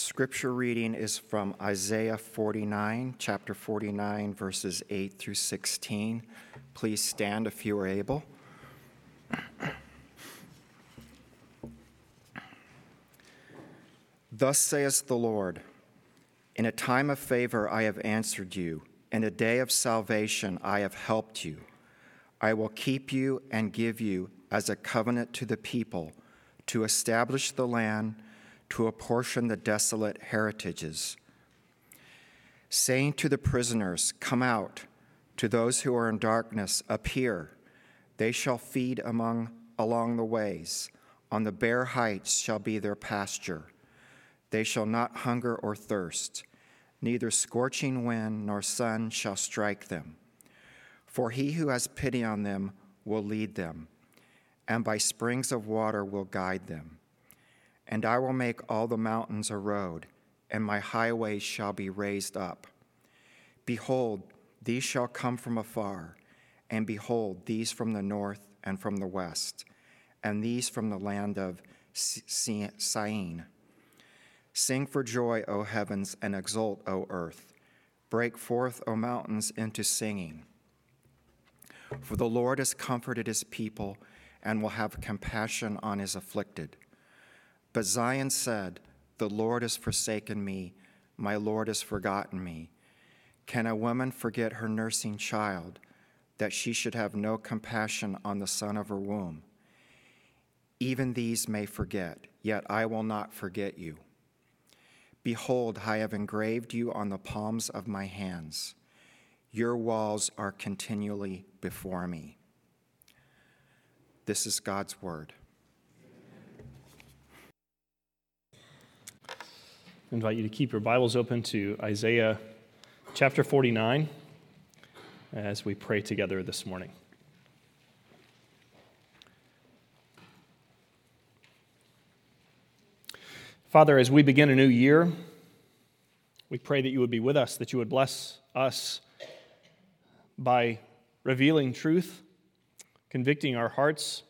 scripture reading is from Isaiah 49, chapter 49, verses 8 through 16. Please stand if you are able. Thus saith the Lord In a time of favor I have answered you, in a day of salvation I have helped you. I will keep you and give you as a covenant to the people, to establish the land, to apportion the desolate heritages. Saying to the prisoners, Come out, to those who are in darkness, appear. They shall feed among along the ways. On the bare heights shall be their pasture. They shall not hunger or thirst, neither scorching wind nor sun shall strike them. For he who has pity on them will lead them, and by springs of water will guide them. And I will make all the mountains a road, and my highways shall be raised up. Behold, these shall come from afar, and behold, these from the north and from the west, and these from the land of Syene. Sing for joy, O heavens, and exult, O earth. Break forth, O mountains, into singing. For the Lord has comforted his people and will have compassion on his afflicted. But Zion said, The Lord has forsaken me, my Lord has forgotten me. Can a woman forget her nursing child, that she should have no compassion on the son of her womb? Even these may forget, yet I will not forget you. Behold, I have engraved you on the palms of my hands. Your walls are continually before me. This is God's word. Invite you to keep your Bibles open to Isaiah chapter 49 as we pray together this morning. Father, as we begin a new year, we pray that you would be with us, that you would bless us by revealing truth, convicting our hearts,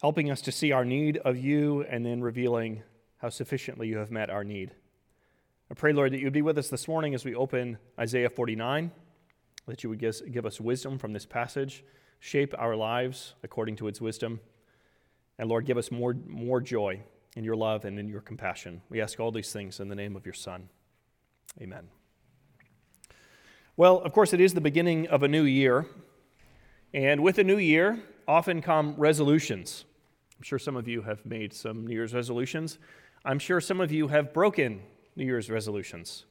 helping us to see our need of you, and then revealing how sufficiently you have met our need. I pray, Lord, that you would be with us this morning as we open Isaiah 49, that you would give us wisdom from this passage, shape our lives according to its wisdom, and Lord, give us more, more joy in your love and in your compassion. We ask all these things in the name of your Son. Amen. Well, of course, it is the beginning of a new year. And with a new year, often come resolutions. I'm sure some of you have made some New Year's resolutions. I'm sure some of you have broken New Year's resolutions.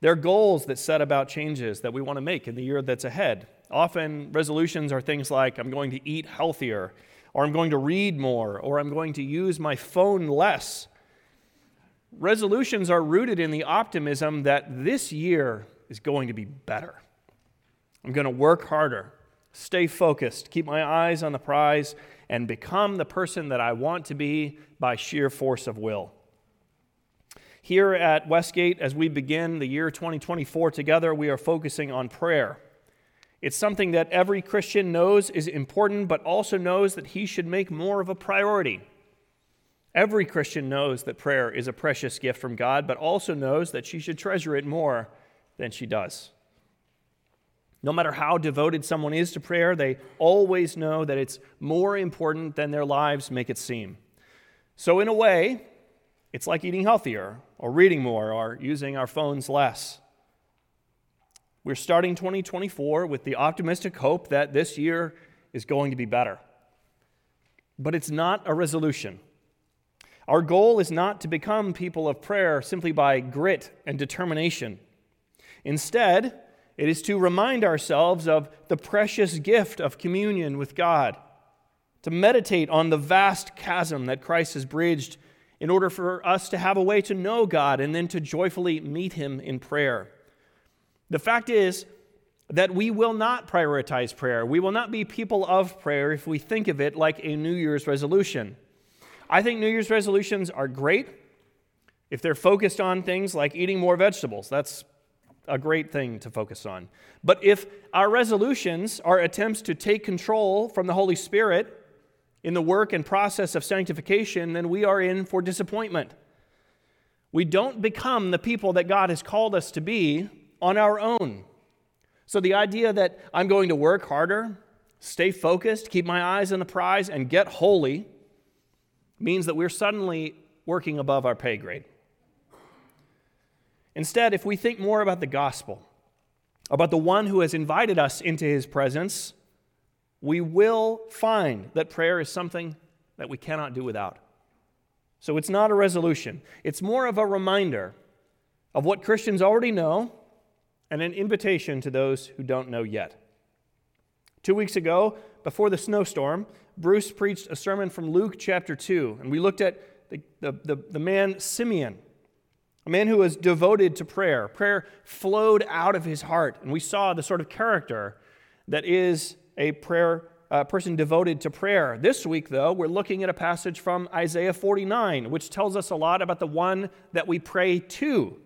They're goals that set about changes that we want to make in the year that's ahead. Often, resolutions are things like I'm going to eat healthier or I'm going to read more, or I'm going to use my phone less. Resolutions are rooted in the optimism that this year is going to be better. I'm going to work harder, stay focused, keep my eyes on the prize, and become the person that I want to be by sheer force of will. Here at Westgate, as we begin the year 2024 together, we are focusing on prayer. It's something that every Christian knows is important, but also knows that he should make more of a priority. Every Christian knows that prayer is a precious gift from God, but also knows that she should treasure it more than she does. No matter how devoted someone is to prayer, they always know that it's more important than their lives make it seem. So, in a way, it's like eating healthier, or reading more, or using our phones less. We're starting 2024 with the optimistic hope that this year is going to be better. But it's not a resolution. Our goal is not to become people of prayer simply by grit and determination. Instead, it is to remind ourselves of the precious gift of communion with God, to meditate on the vast chasm that Christ has bridged in order for us to have a way to know God and then to joyfully meet Him in prayer. The fact is that we will not prioritize prayer. We will not be people of prayer if we think of it like a New Year's resolution. I think New Year's resolutions are great if they're focused on things like eating more vegetables. That's a great thing to focus on. But if our resolutions are attempts to take control from the Holy Spirit in the work and process of sanctification, then we are in for disappointment. We don't become the people that God has called us to be on our own. So the idea that I'm going to work harder, stay focused, keep my eyes on the prize, and get holy means that we're suddenly working above our pay grade. Instead, if we think more about the gospel, about the one who has invited us into his presence, we will find that prayer is something that we cannot do without. So it's not a resolution, it's more of a reminder of what Christians already know and an invitation to those who don't know yet. Two weeks ago, before the snowstorm, Bruce preached a sermon from Luke chapter 2, and we looked at the, the, the, the man Simeon, a man who was devoted to prayer. Prayer flowed out of his heart, and we saw the sort of character that is a prayer uh, person devoted to prayer. This week, though, we're looking at a passage from Isaiah 49, which tells us a lot about the one that we pray to,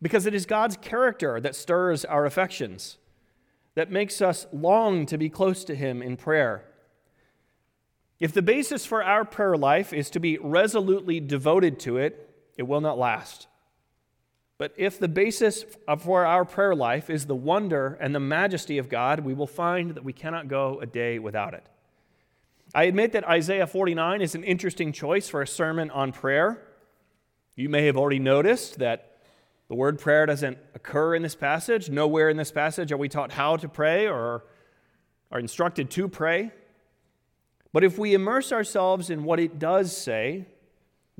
because it is God's character that stirs our affections, that makes us long to be close to Him in prayer. If the basis for our prayer life is to be resolutely devoted to it, it will not last. But if the basis for our prayer life is the wonder and the majesty of God, we will find that we cannot go a day without it. I admit that Isaiah 49 is an interesting choice for a sermon on prayer. You may have already noticed that the word prayer doesn't occur in this passage. Nowhere in this passage are we taught how to pray or are instructed to pray. But if we immerse ourselves in what it does say,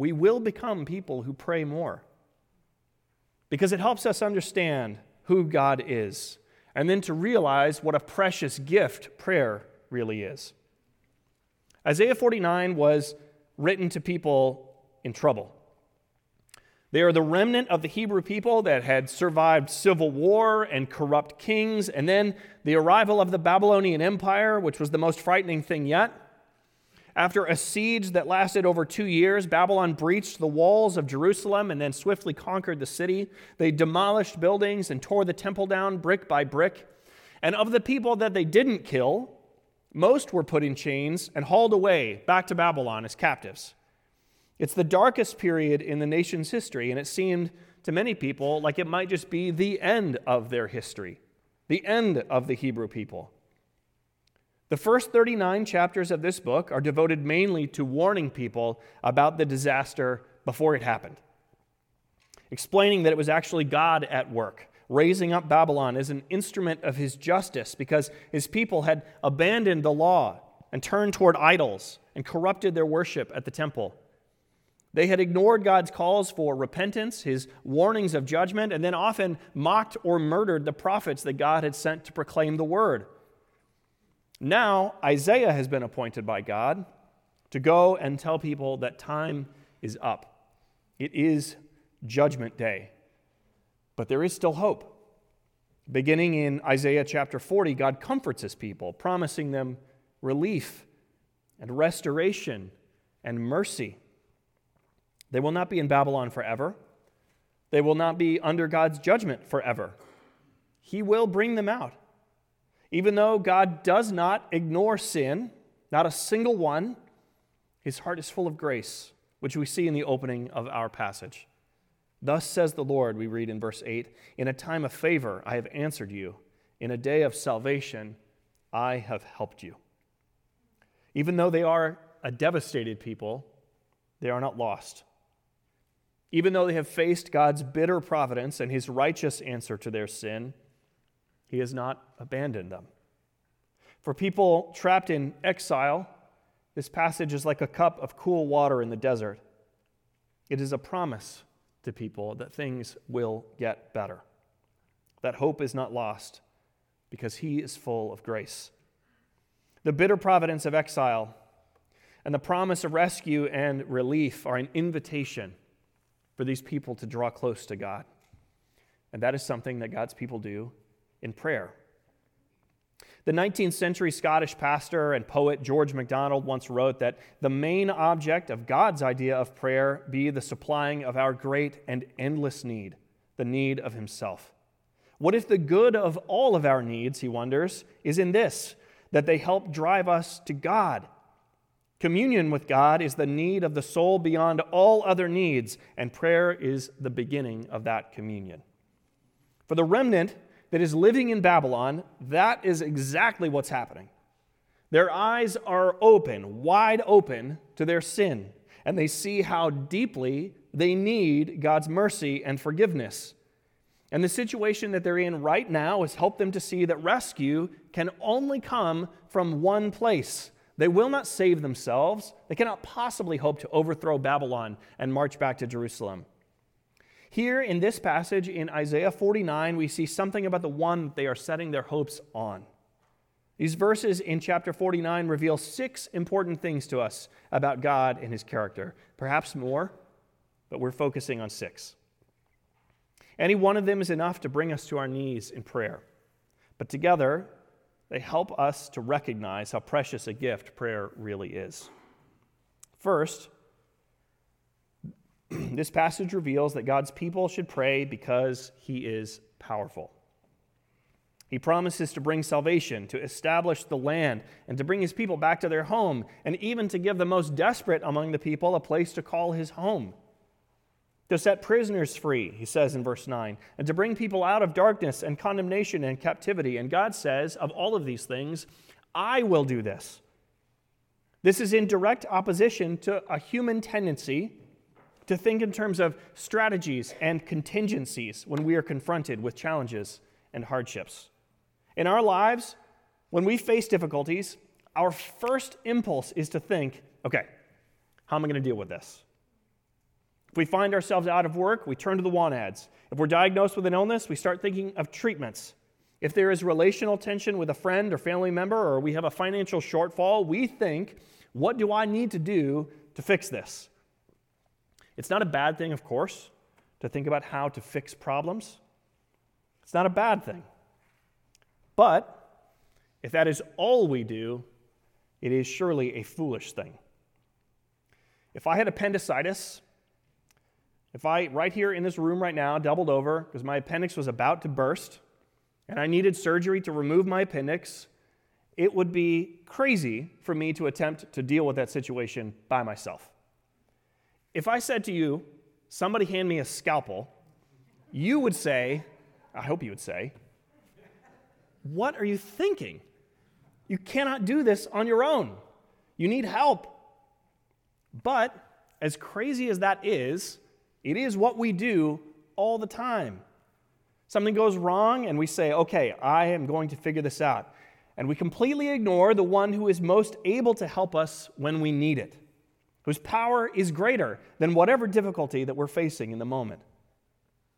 we will become people who pray more because it helps us understand who God is and then to realize what a precious gift prayer really is. Isaiah 49 was written to people in trouble. They are the remnant of the Hebrew people that had survived civil war and corrupt kings, and then the arrival of the Babylonian Empire, which was the most frightening thing yet. After a siege that lasted over two years, Babylon breached the walls of Jerusalem and then swiftly conquered the city. They demolished buildings and tore the temple down brick by brick. And of the people that they didn't kill, most were put in chains and hauled away back to Babylon as captives. It's the darkest period in the nation's history, and it seemed to many people like it might just be the end of their history, the end of the Hebrew people. The first 39 chapters of this book are devoted mainly to warning people about the disaster before it happened, explaining that it was actually God at work, raising up Babylon as an instrument of his justice because his people had abandoned the law and turned toward idols and corrupted their worship at the temple. They had ignored God's calls for repentance, his warnings of judgment, and then often mocked or murdered the prophets that God had sent to proclaim the word. Now, Isaiah has been appointed by God to go and tell people that time is up. It is judgment day. But there is still hope. Beginning in Isaiah chapter 40, God comforts his people, promising them relief and restoration and mercy. They will not be in Babylon forever. They will not be under God's judgment forever. He will bring them out. Even though God does not ignore sin, not a single one, his heart is full of grace, which we see in the opening of our passage. Thus says the Lord, we read in verse 8 In a time of favor, I have answered you. In a day of salvation, I have helped you. Even though they are a devastated people, they are not lost. Even though they have faced God's bitter providence and his righteous answer to their sin, he has not abandoned them. For people trapped in exile, this passage is like a cup of cool water in the desert. It is a promise to people that things will get better, that hope is not lost because He is full of grace. The bitter providence of exile and the promise of rescue and relief are an invitation for these people to draw close to God. And that is something that God's people do in prayer. The 19th century Scottish pastor and poet George MacDonald once wrote that the main object of God's idea of prayer be the supplying of our great and endless need, the need of Himself. What if the good of all of our needs, he wonders, is in this, that they help drive us to God? Communion with God is the need of the soul beyond all other needs, and prayer is the beginning of that communion. For the remnant that is living in Babylon, that is exactly what's happening. Their eyes are open, wide open to their sin, and they see how deeply they need God's mercy and forgiveness. And the situation that they're in right now has helped them to see that rescue can only come from one place they will not save themselves. They cannot possibly hope to overthrow Babylon and march back to Jerusalem. Here in this passage in Isaiah 49, we see something about the one that they are setting their hopes on. These verses in chapter 49 reveal six important things to us about God and his character. Perhaps more, but we're focusing on six. Any one of them is enough to bring us to our knees in prayer. But together, they help us to recognize how precious a gift prayer really is. First, this passage reveals that God's people should pray because he is powerful. He promises to bring salvation, to establish the land, and to bring his people back to their home, and even to give the most desperate among the people a place to call his home to set prisoners free, he says in verse 9, and to bring people out of darkness and condemnation and captivity. And God says, of all of these things, I will do this. This is in direct opposition to a human tendency to think in terms of strategies and contingencies when we are confronted with challenges and hardships. In our lives, when we face difficulties, our first impulse is to think, okay, how am I going to deal with this? If we find ourselves out of work, we turn to the want ads. If we're diagnosed with an illness, we start thinking of treatments. If there is relational tension with a friend or family member, or we have a financial shortfall, we think, what do I need to do to fix this? It's not a bad thing, of course, to think about how to fix problems. It's not a bad thing. But if that is all we do, it is surely a foolish thing. If I had appendicitis if I, right here in this room right now, doubled over because my appendix was about to burst and I needed surgery to remove my appendix, it would be crazy for me to attempt to deal with that situation by myself. If I said to you, somebody hand me a scalpel, you would say, I hope you would say, What are you thinking? You cannot do this on your own. You need help. But as crazy as that is, it is what we do all the time. Something goes wrong, and we say, okay, I am going to figure this out. And we completely ignore the one who is most able to help us when we need it, whose power is greater than whatever difficulty that we're facing in the moment.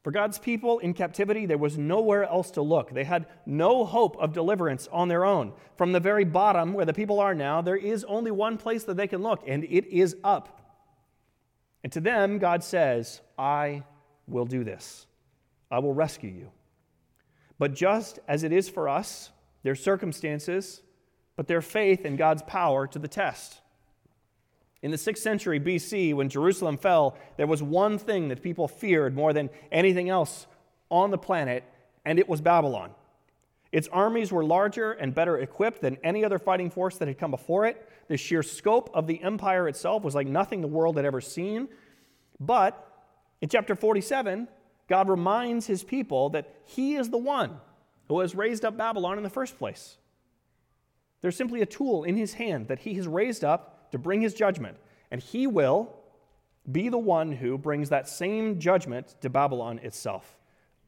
For God's people in captivity, there was nowhere else to look. They had no hope of deliverance on their own. From the very bottom, where the people are now, there is only one place that they can look, and it is up. And to them, God says, I will do this. I will rescue you. But just as it is for us, their circumstances, but their faith in God's power to the test. In the 6th century BC, when Jerusalem fell, there was one thing that people feared more than anything else on the planet, and it was Babylon. Its armies were larger and better equipped than any other fighting force that had come before it. The sheer scope of the empire itself was like nothing the world had ever seen. But in chapter 47, God reminds his people that he is the one who has raised up Babylon in the first place. There's simply a tool in his hand that he has raised up to bring his judgment, and he will be the one who brings that same judgment to Babylon itself.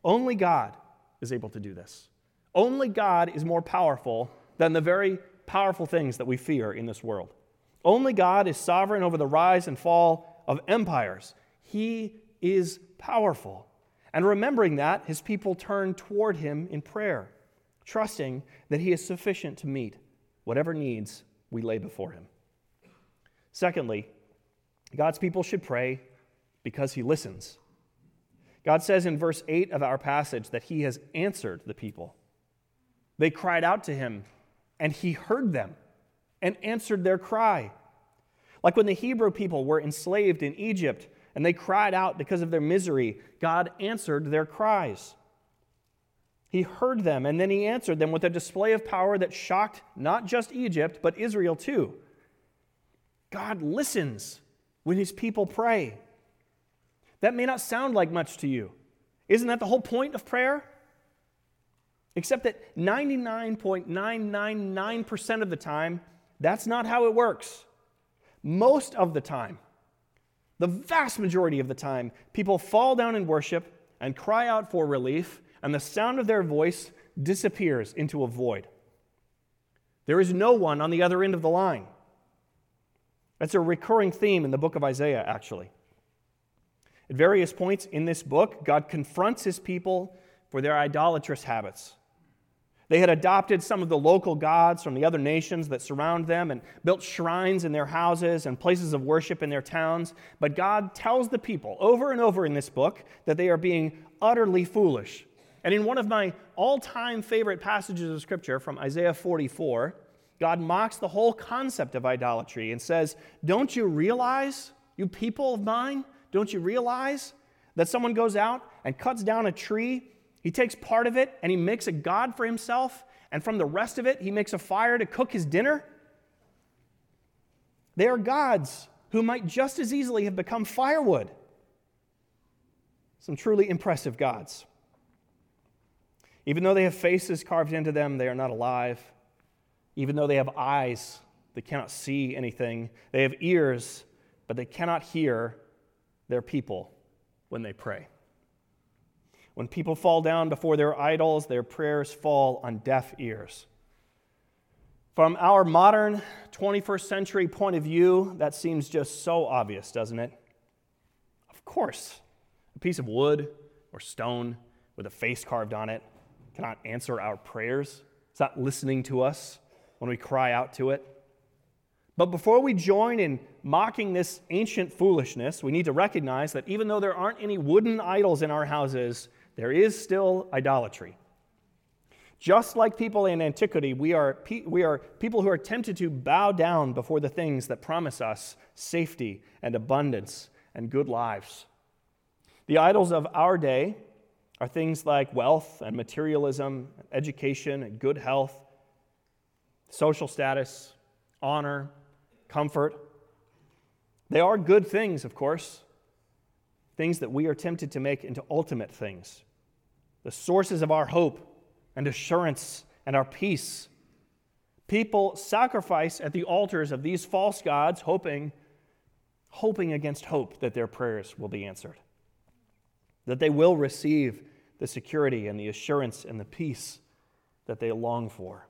Only God is able to do this. Only God is more powerful than the very powerful things that we fear in this world. Only God is sovereign over the rise and fall of empires. He is powerful. And remembering that, his people turn toward him in prayer, trusting that he is sufficient to meet whatever needs we lay before him. Secondly, God's people should pray because he listens. God says in verse 8 of our passage that he has answered the people. They cried out to him and he heard them and answered their cry. Like when the Hebrew people were enslaved in Egypt and they cried out because of their misery, God answered their cries. He heard them and then he answered them with a display of power that shocked not just Egypt, but Israel too. God listens when his people pray. That may not sound like much to you. Isn't that the whole point of prayer? Except that 99.999% of the time, that's not how it works. Most of the time, the vast majority of the time, people fall down in worship and cry out for relief, and the sound of their voice disappears into a void. There is no one on the other end of the line. That's a recurring theme in the book of Isaiah, actually. At various points in this book, God confronts his people for their idolatrous habits. They had adopted some of the local gods from the other nations that surround them and built shrines in their houses and places of worship in their towns. But God tells the people over and over in this book that they are being utterly foolish. And in one of my all time favorite passages of Scripture from Isaiah 44, God mocks the whole concept of idolatry and says, Don't you realize, you people of mine, don't you realize that someone goes out and cuts down a tree? He takes part of it and he makes a god for himself, and from the rest of it, he makes a fire to cook his dinner? They are gods who might just as easily have become firewood. Some truly impressive gods. Even though they have faces carved into them, they are not alive. Even though they have eyes, they cannot see anything. They have ears, but they cannot hear their people when they pray. When people fall down before their idols, their prayers fall on deaf ears. From our modern 21st century point of view, that seems just so obvious, doesn't it? Of course, a piece of wood or stone with a face carved on it cannot answer our prayers. It's not listening to us when we cry out to it. But before we join in mocking this ancient foolishness, we need to recognize that even though there aren't any wooden idols in our houses, there is still idolatry. Just like people in antiquity, we are, we are people who are tempted to bow down before the things that promise us safety and abundance and good lives. The idols of our day are things like wealth and materialism, education and good health, social status, honor, comfort. They are good things, of course, things that we are tempted to make into ultimate things, the sources of our hope and assurance and our peace. People sacrifice at the altars of these false gods, hoping, hoping against hope that their prayers will be answered that they will receive the security and the assurance and the peace that they long for.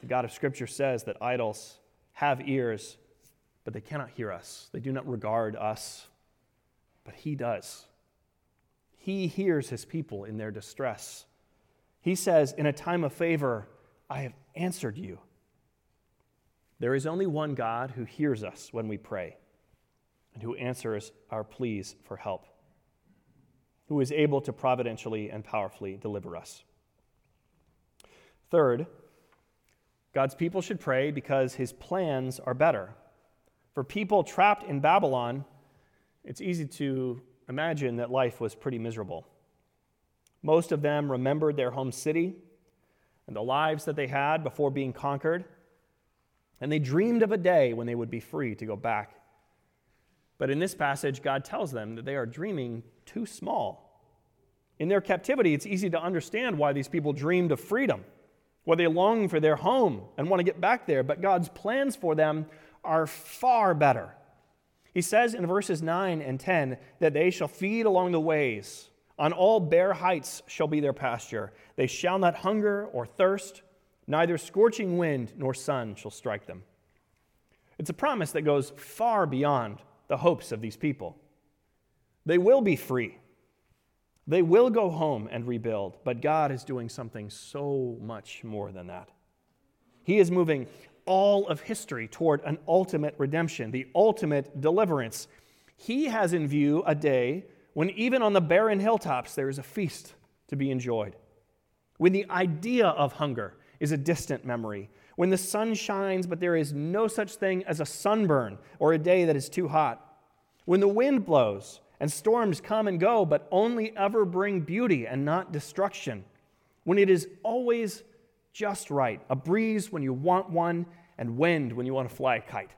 The God of Scripture says that idols have ears, but they cannot hear us. They do not regard us, but He does. He hears His people in their distress. He says, In a time of favor, I have answered you. There is only one God who hears us when we pray and who answers our pleas for help who is able to providentially and powerfully deliver us. Third, God's people should pray because his plans are better. For people trapped in Babylon, it's easy to imagine that life was pretty miserable. Most of them remembered their home city and the lives that they had before being conquered, and they dreamed of a day when they would be free to go back. But in this passage, God tells them that they are dreaming too small. In their captivity, it's easy to understand why these people dreamed of freedom, why they long for their home and want to get back there, but God's plans for them are far better. He says in verses 9 and 10 that they shall feed along the ways. On all bare heights shall be their pasture. They shall not hunger or thirst, neither scorching wind nor sun shall strike them. It's a promise that goes far beyond the hopes of these people. They will be free. They will go home and rebuild, but God is doing something so much more than that. He is moving all of history toward an ultimate redemption, the ultimate deliverance. He has in view a day when, even on the barren hilltops, there is a feast to be enjoyed. When the idea of hunger is a distant memory. When the sun shines, but there is no such thing as a sunburn or a day that is too hot. When the wind blows, and storms come and go, but only ever bring beauty and not destruction. When it is always just right, a breeze when you want one, and wind when you want to fly a kite.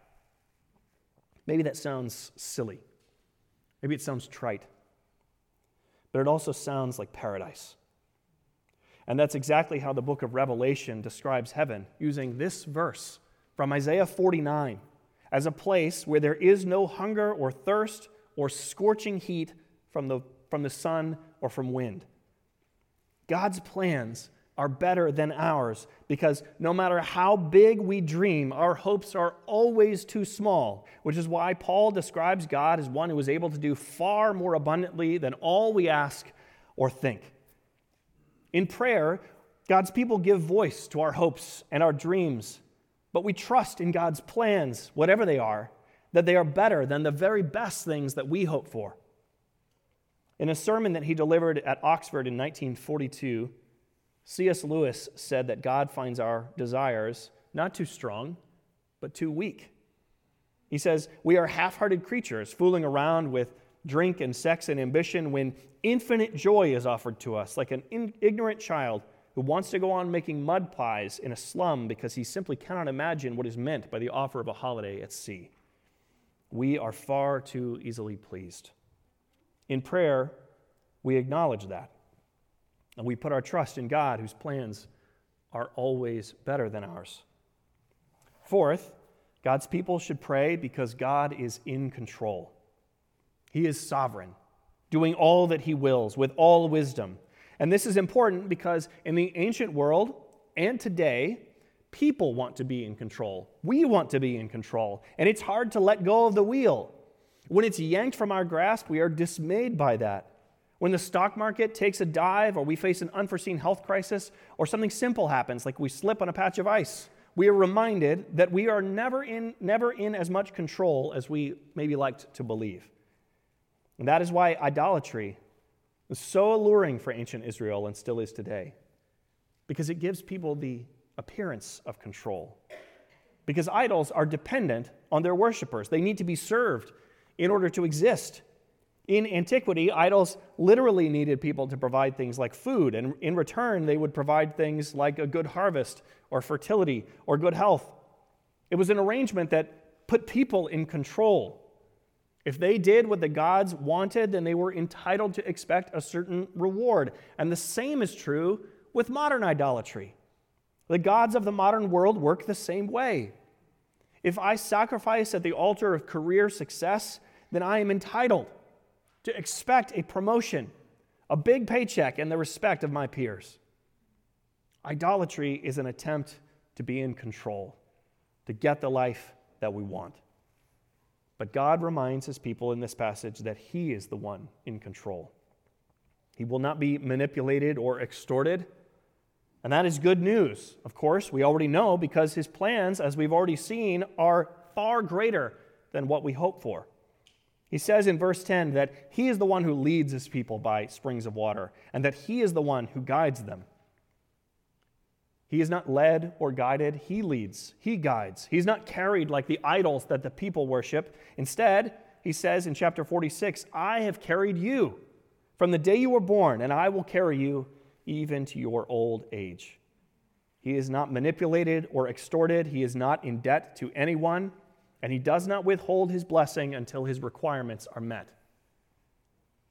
Maybe that sounds silly. Maybe it sounds trite. But it also sounds like paradise. And that's exactly how the book of Revelation describes heaven, using this verse from Isaiah 49 as a place where there is no hunger or thirst or scorching heat from the, from the sun or from wind. God's plans are better than ours because no matter how big we dream, our hopes are always too small, which is why Paul describes God as one who is able to do far more abundantly than all we ask or think. In prayer, God's people give voice to our hopes and our dreams, but we trust in God's plans, whatever they are, that they are better than the very best things that we hope for. In a sermon that he delivered at Oxford in 1942, C.S. Lewis said that God finds our desires not too strong, but too weak. He says, We are half hearted creatures fooling around with drink and sex and ambition when infinite joy is offered to us, like an in- ignorant child who wants to go on making mud pies in a slum because he simply cannot imagine what is meant by the offer of a holiday at sea. We are far too easily pleased. In prayer, we acknowledge that. And we put our trust in God, whose plans are always better than ours. Fourth, God's people should pray because God is in control. He is sovereign, doing all that He wills with all wisdom. And this is important because in the ancient world and today, people want to be in control. We want to be in control. And it's hard to let go of the wheel. When it's yanked from our grasp, we are dismayed by that. When the stock market takes a dive, or we face an unforeseen health crisis, or something simple happens, like we slip on a patch of ice, we are reminded that we are never in, never in as much control as we maybe liked to believe. And that is why idolatry was so alluring for ancient Israel and still is today, because it gives people the appearance of control. Because idols are dependent on their worshippers, they need to be served in order to exist. In antiquity, idols literally needed people to provide things like food, and in return, they would provide things like a good harvest, or fertility, or good health. It was an arrangement that put people in control. If they did what the gods wanted, then they were entitled to expect a certain reward. And the same is true with modern idolatry. The gods of the modern world work the same way. If I sacrifice at the altar of career success, then I am entitled to expect a promotion, a big paycheck, and the respect of my peers. Idolatry is an attempt to be in control, to get the life that we want. But God reminds his people in this passage that he is the one in control. He will not be manipulated or extorted. And that is good news. Of course, we already know because his plans, as we've already seen, are far greater than what we hope for. He says in verse 10 that he is the one who leads his people by springs of water, and that he is the one who guides them. He is not led or guided, he leads, he guides. He's not carried like the idols that the people worship. Instead, he says in chapter 46 I have carried you from the day you were born, and I will carry you even to your old age. He is not manipulated or extorted, he is not in debt to anyone and he does not withhold his blessing until his requirements are met.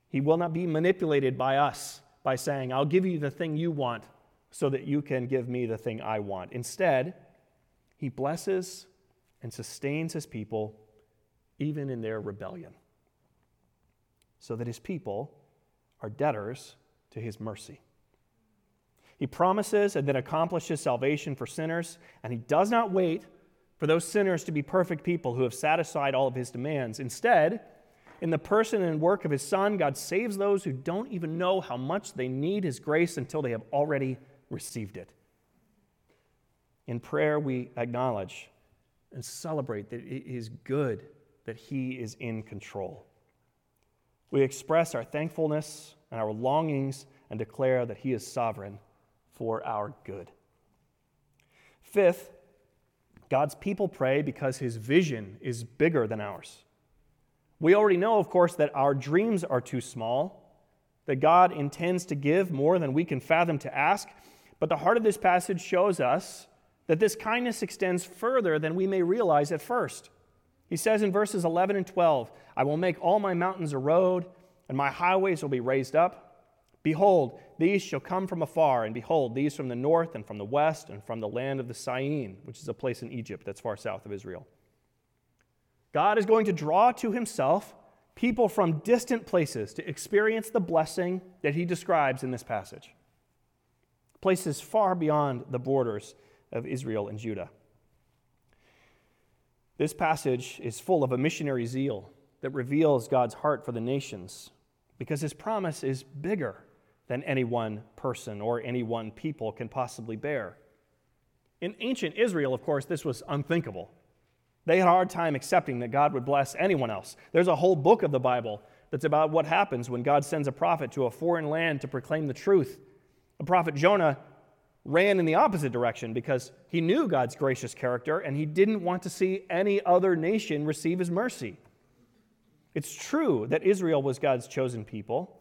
He will not be manipulated by us by saying, I'll give you the thing you want so that you can give me the thing I want. Instead, he blesses and sustains his people even in their rebellion, so that his people are debtors to his mercy. He promises and then accomplishes salvation for sinners, and he does not wait for those sinners to be perfect people who have satisfied all of his demands. Instead, in the person and work of his Son, God saves those who don't even know how much they need his grace until they have already received it. In prayer, we acknowledge and celebrate that it is good that he is in control. We express our thankfulness and our longings and declare that he is sovereign for our good. Fifth, God's people pray because his vision is bigger than ours. We already know, of course, that our dreams are too small, that God intends to give more than we can fathom to ask. But the heart of this passage shows us that this kindness extends further than we may realize at first. He says in verses 11 and 12, I will make all my mountains a road, and my highways will be raised up. Behold, these shall come from afar, and behold, these from the north and from the west and from the land of the Syene, which is a place in Egypt that's far south of Israel. God is going to draw to himself people from distant places to experience the blessing that he describes in this passage. Places far beyond the borders of Israel and Judah. This passage is full of a missionary zeal that reveals God's heart for the nations because his promise is bigger than any one person or any one people can possibly bear. In ancient Israel, of course, this was unthinkable. They had a hard time accepting that God would bless anyone else. There's a whole book of the Bible that's about what happens when God sends a prophet to a foreign land to proclaim the truth. The prophet Jonah ran in the opposite direction because he knew God's gracious character and he didn't want to see any other nation receive his mercy. It's true that Israel was God's chosen people,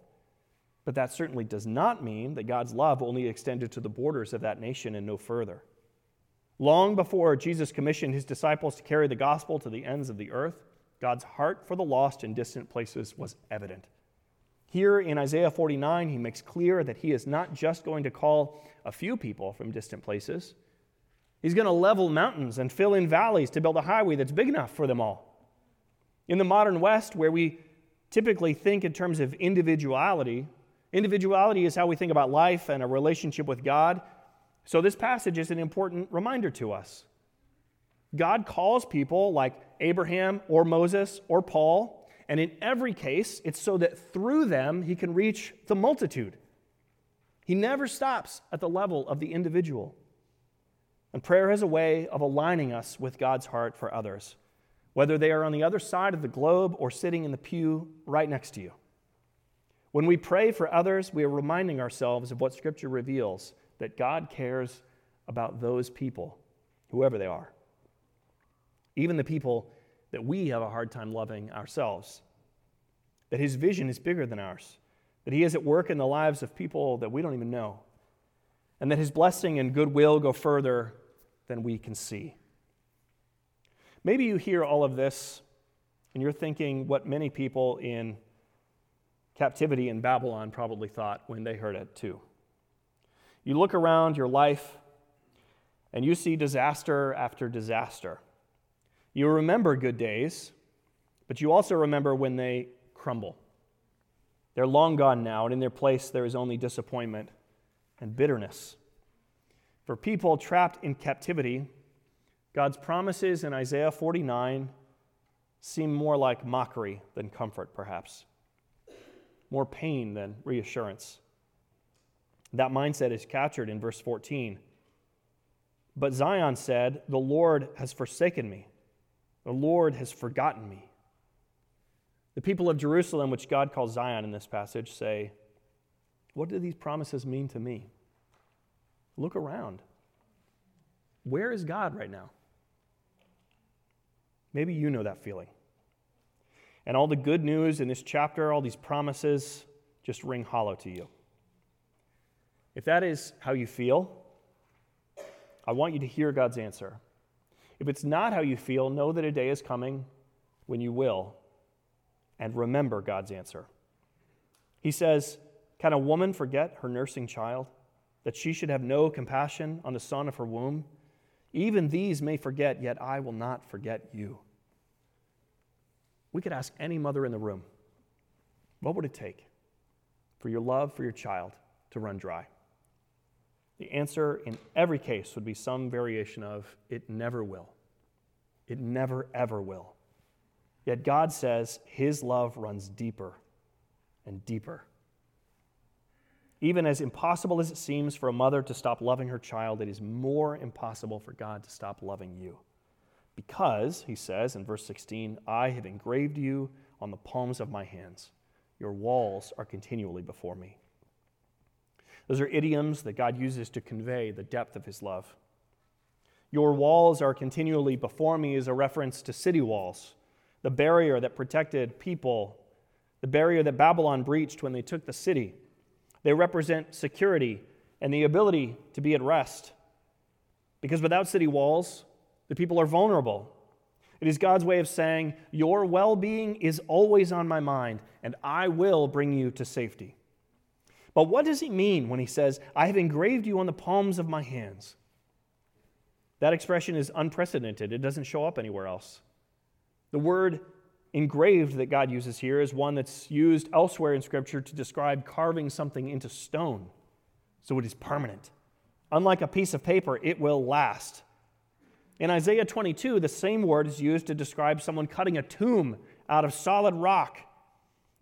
but that certainly does not mean that God's love only extended to the borders of that nation and no further. Long before Jesus commissioned his disciples to carry the gospel to the ends of the earth, God's heart for the lost in distant places was evident. Here in Isaiah 49, he makes clear that he is not just going to call a few people from distant places, he's going to level mountains and fill in valleys to build a highway that's big enough for them all. In the modern West, where we typically think in terms of individuality, Individuality is how we think about life and a relationship with God. So, this passage is an important reminder to us. God calls people like Abraham or Moses or Paul, and in every case, it's so that through them he can reach the multitude. He never stops at the level of the individual. And prayer is a way of aligning us with God's heart for others, whether they are on the other side of the globe or sitting in the pew right next to you. When we pray for others, we are reminding ourselves of what Scripture reveals that God cares about those people, whoever they are, even the people that we have a hard time loving ourselves. That His vision is bigger than ours, that He is at work in the lives of people that we don't even know, and that His blessing and goodwill go further than we can see. Maybe you hear all of this and you're thinking what many people in captivity in Babylon probably thought when they heard it too. You look around your life and you see disaster after disaster. You remember good days, but you also remember when they crumble. They're long gone now, and in their place there is only disappointment and bitterness. For people trapped in captivity, God's promises in Isaiah 49 seem more like mockery than comfort, perhaps more pain than reassurance. That mindset is captured in verse 14. But Zion said, The Lord has forsaken me, the Lord has forgotten me. The people of Jerusalem, which God calls Zion in this passage, say, What do these promises mean to me? Look around. Where is God right now? Maybe you know that feeling. And all the good news in this chapter, all these promises, just ring hollow to you. If that is how you feel, I want you to hear God's answer. If it's not how you feel, know that a day is coming when you will, and remember God's answer. He says, Can a woman forget her nursing child, that she should have no compassion on the son of her womb? Even these may forget, yet I will not forget you. We could ask any mother in the room what would it take for your love for your child to run dry? The answer in every case would be some variation of, it never will. It never, ever will. Yet God says his love runs deeper and deeper. Even as impossible as it seems for a mother to stop loving her child, it is more impossible for God to stop loving you. Because, he says in verse 16, I have engraved you on the palms of my hands. Your walls are continually before me. Those are idioms that God uses to convey the depth of his love. Your walls are continually before me is a reference to city walls, the barrier that protected people, the barrier that Babylon breached when they took the city. They represent security and the ability to be at rest. Because without city walls, the people are vulnerable. It is God's way of saying, Your well being is always on my mind, and I will bring you to safety. But what does he mean when he says, I have engraved you on the palms of my hands? That expression is unprecedented, it doesn't show up anywhere else. The word engraved that God uses here is one that's used elsewhere in Scripture to describe carving something into stone. So it is permanent. Unlike a piece of paper, it will last. In Isaiah 22, the same word is used to describe someone cutting a tomb out of solid rock.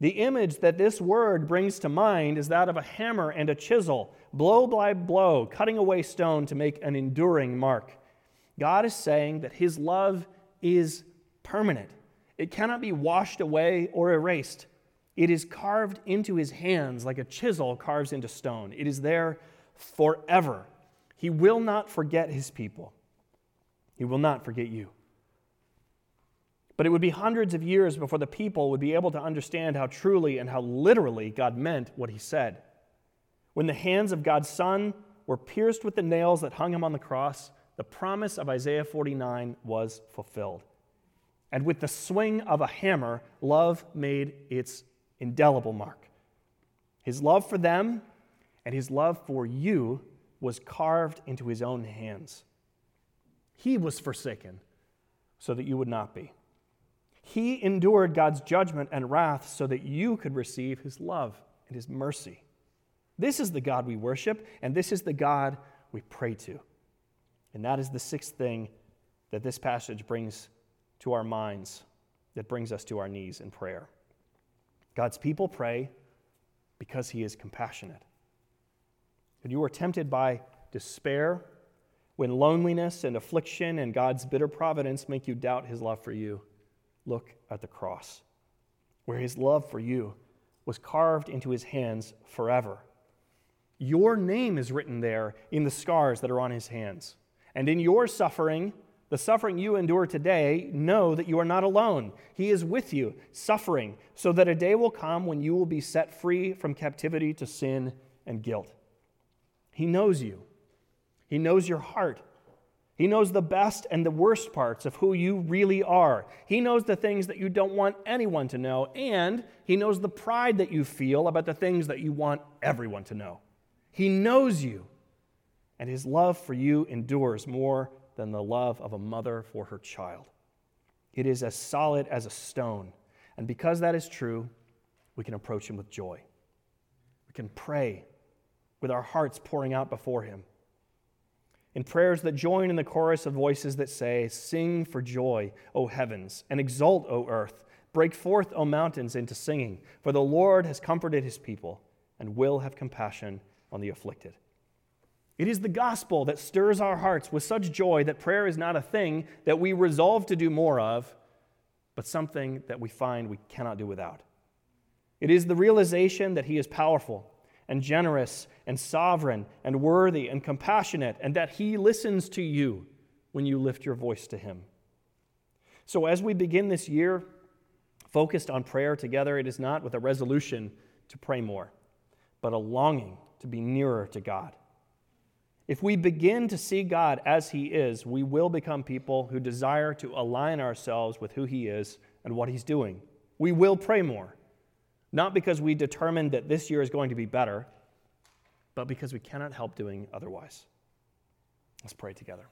The image that this word brings to mind is that of a hammer and a chisel, blow by blow, cutting away stone to make an enduring mark. God is saying that his love is permanent. It cannot be washed away or erased. It is carved into his hands like a chisel carves into stone. It is there forever. He will not forget his people. He will not forget you. But it would be hundreds of years before the people would be able to understand how truly and how literally God meant what he said. When the hands of God's Son were pierced with the nails that hung him on the cross, the promise of Isaiah 49 was fulfilled. And with the swing of a hammer, love made its indelible mark. His love for them and his love for you was carved into his own hands. He was forsaken so that you would not be. He endured God's judgment and wrath so that you could receive his love and his mercy. This is the God we worship, and this is the God we pray to. And that is the sixth thing that this passage brings to our minds, that brings us to our knees in prayer. God's people pray because he is compassionate. And you are tempted by despair when loneliness and affliction and God's bitter providence make you doubt his love for you, look at the cross, where his love for you was carved into his hands forever. Your name is written there in the scars that are on his hands. And in your suffering, the suffering you endure today, know that you are not alone. He is with you, suffering, so that a day will come when you will be set free from captivity to sin and guilt. He knows you. He knows your heart. He knows the best and the worst parts of who you really are. He knows the things that you don't want anyone to know, and He knows the pride that you feel about the things that you want everyone to know. He knows you, and His love for you endures more than the love of a mother for her child. It is as solid as a stone, and because that is true, we can approach Him with joy. We can pray with our hearts pouring out before Him in prayers that join in the chorus of voices that say, Sing for joy, O heavens, and exult, O earth. Break forth, O mountains, into singing, for the Lord has comforted his people and will have compassion on the afflicted. It is the gospel that stirs our hearts with such joy that prayer is not a thing that we resolve to do more of, but something that we find we cannot do without. It is the realization that he is powerful and generous and sovereign and worthy and compassionate, and that He listens to you when you lift your voice to Him. So, as we begin this year focused on prayer together, it is not with a resolution to pray more, but a longing to be nearer to God. If we begin to see God as He is, we will become people who desire to align ourselves with who He is and what He's doing. We will pray more not because we determined that this year is going to be better, but because we cannot help doing otherwise. Let's pray together.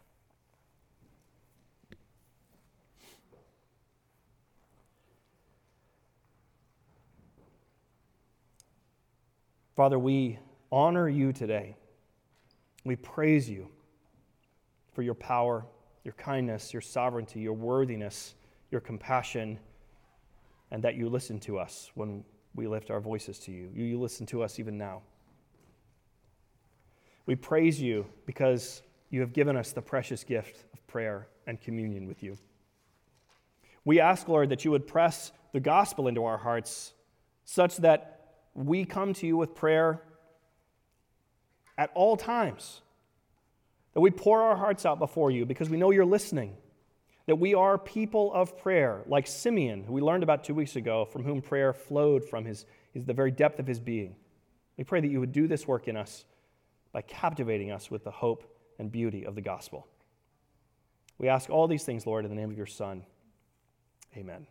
Father, we honor you today. We praise you for your power, your kindness, your sovereignty, your worthiness, your compassion, and that you listen to us when we lift our voices to you. You, listen to us even now. We praise you because you have given us the precious gift of prayer and communion with you. We ask, Lord, that you would press the gospel into our hearts such that we come to you with prayer at all times. That we pour our hearts out before you because we know you're listening that we are people of prayer, like Simeon, who we learned about two weeks ago, from whom prayer flowed from his, his, the very depth of his being. We pray that you would do this work in us by captivating us with the hope and beauty of the gospel. We ask all these things, Lord, in the name of your Son, Amen.